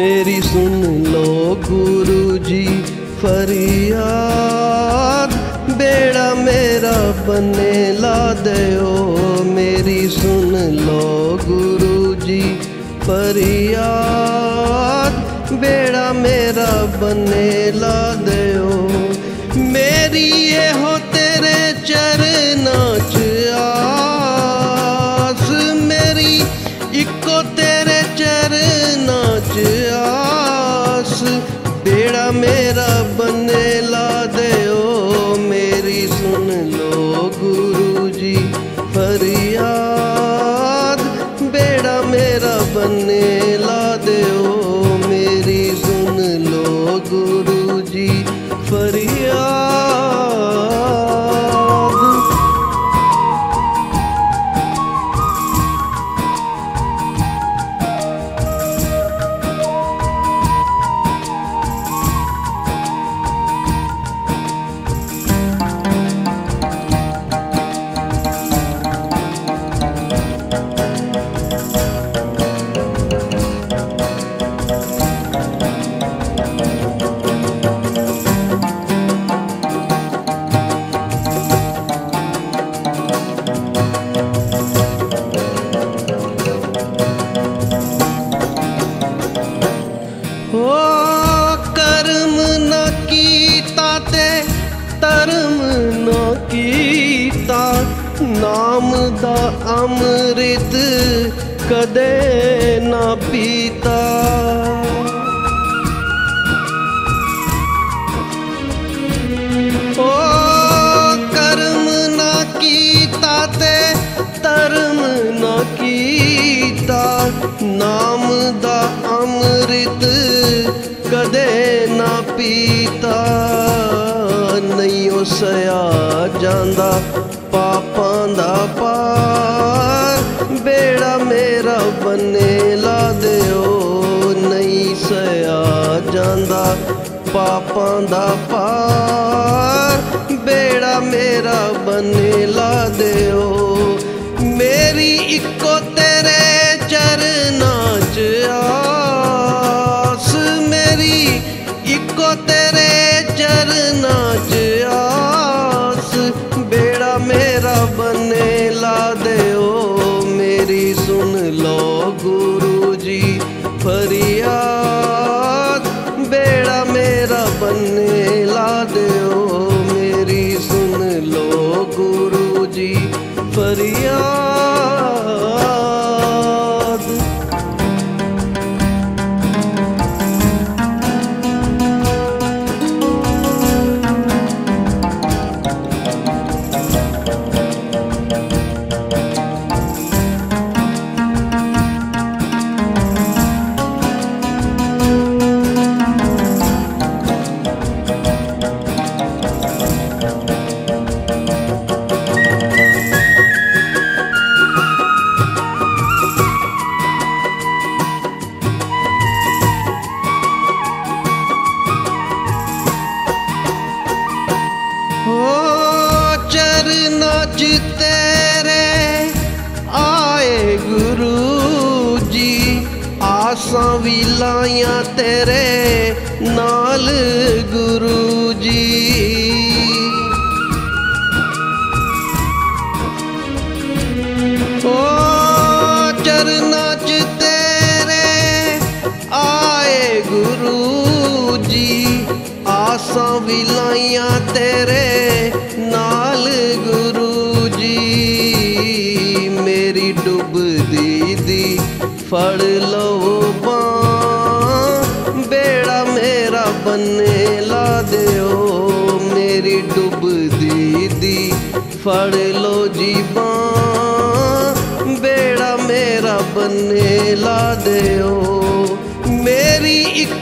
ਮੇਰੀ ਸੁਣ ਲੋ ਗੁਰੂ ਜੀ ਫਰਿਆਦ ਬੇੜਾ ਮੇਰਾ ਬੰਨੇ ਲਾ ਦਿਓ ਮੇਰੀ ਸੁਣ ਲੋ ਗੁਰੂ ਜੀ ਫਰਿਆਦ ਬੇੜਾ ਮੇਰਾ ਬੰਨੇ ਲਾ ਦਿਓ ਮੇਰੀ ਇਹੋ ਤੇਰੇ ਚਰਨਾਂ ਚ ਆਸ ਮੇਰੀ ਇੱਕੋ ਤੇਰੇ ਬੇੜਾ ਮੇਰਾ ਬੰਨੇ ਲਾ ਦਿਓ ਮੇਰੀ ਸੁਣ ਲੋ ਗੁਰੂ ਜੀ ਫਰਿਆਦ ਬੇੜਾ ਮੇਰਾ ਬੰਨੇ ਅੰਮ੍ਰਿਤ ਕਦੇ ਨਾ ਪੀਤਾ। ਓ ਕਰਮ ਨਾ ਕੀਤਾ ਤੇ ਧਰਮ ਨਾ ਕੀਤਾ, ਨਾਮ ਦਾ ਅੰਮ੍ਰਿਤ ਕਦੇ ਨਾ ਪੀਤਾ। ਨਹੀਂ ਉਹ ਸਿਆ ਜਾਂਦਾ। ਪਾਪਾਂ ਦਾ ਪਾਰ ਬੇੜਾ ਮੇਰਾ ਬੰਨੇ ਲਾ ਦਿਓ, ਨਹੀਂ ਸਿਆ ਜਾਂਦਾ। ਪਾਪਾਂ ਦਾ ਪਾਰ ਬੇੜਾ ਮੇਰਾ ਬੰਨੇ ਲਾ ਦਿਓ। ਵੀ ਲਾਈਆਂ ਤੇਰੇ ਨਾਲ ਗੁਰੂ ਜੀ। ਓ ਚਰਨਾਂ ਚ ਤੇਰੇ ਆਏ ਗੁਰੂ ਜੀ, ਆਸਾਂ ਵੀ ਲਾਈਆਂ ਤੇਰੇ ਨਾਲ ਗੁਰੂ ਜੀ। ਮੇਰੀ ਡੁੱਬਦੀ ਦੀ ਫੜ ਲਓ। ਫੜ ਲਓ ਜੀ ਬਾਂਹ ਬੇੜਾ ਮੇਰਾ ਬੰਨੇ ਲਾ ਦਿਓ। ਮੇਰੀ ਇੱਕੋ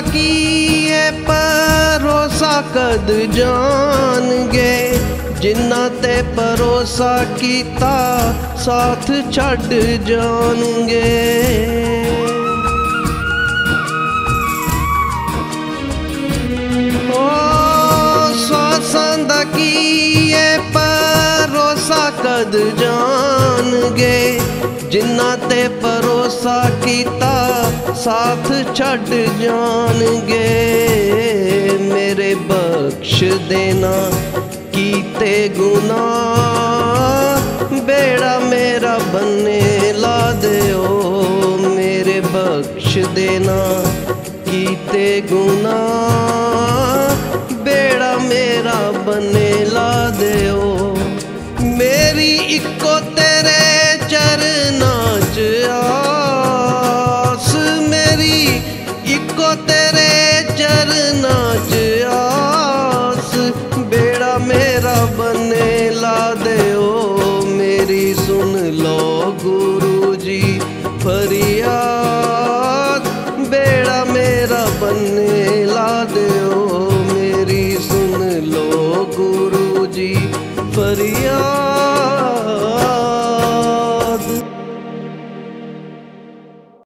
ਕੀ ਹੈ ਭਰੋਸਾ ਕਦ ਜਾਣਗੇ? ਜਿਨ੍ਹਾਂ ਤੇ ਭਰੋਸਾ ਕੀਤਾ ਸਾਥ ਛੱਡ ਜਾਣਗੇ। ਕਦ ਜਾਣਗੇ? ਜਿਨ੍ਹਾਂ ਤੇ ਭਰੋਸਾ ਕੀਤਾ, ਸਾਥ ਛੱਡ ਜਾਣਗੇ। ਮੇਰੇ ਬਖਸ਼ ਦੇਣਾ, ਕੀਤੇ ਗੁਨਾਹ। ਬੇੜਾ ਮੇਰਾ ਬੰਨੇ ਲਾ ਦਿਓ। ਮੇਰੇ ਬਖਸ਼ ਦੇਣਾ, ਕੀਤੇ ਗੁਨਾਹ। ਮੇਰੀ ਇੱਕੋ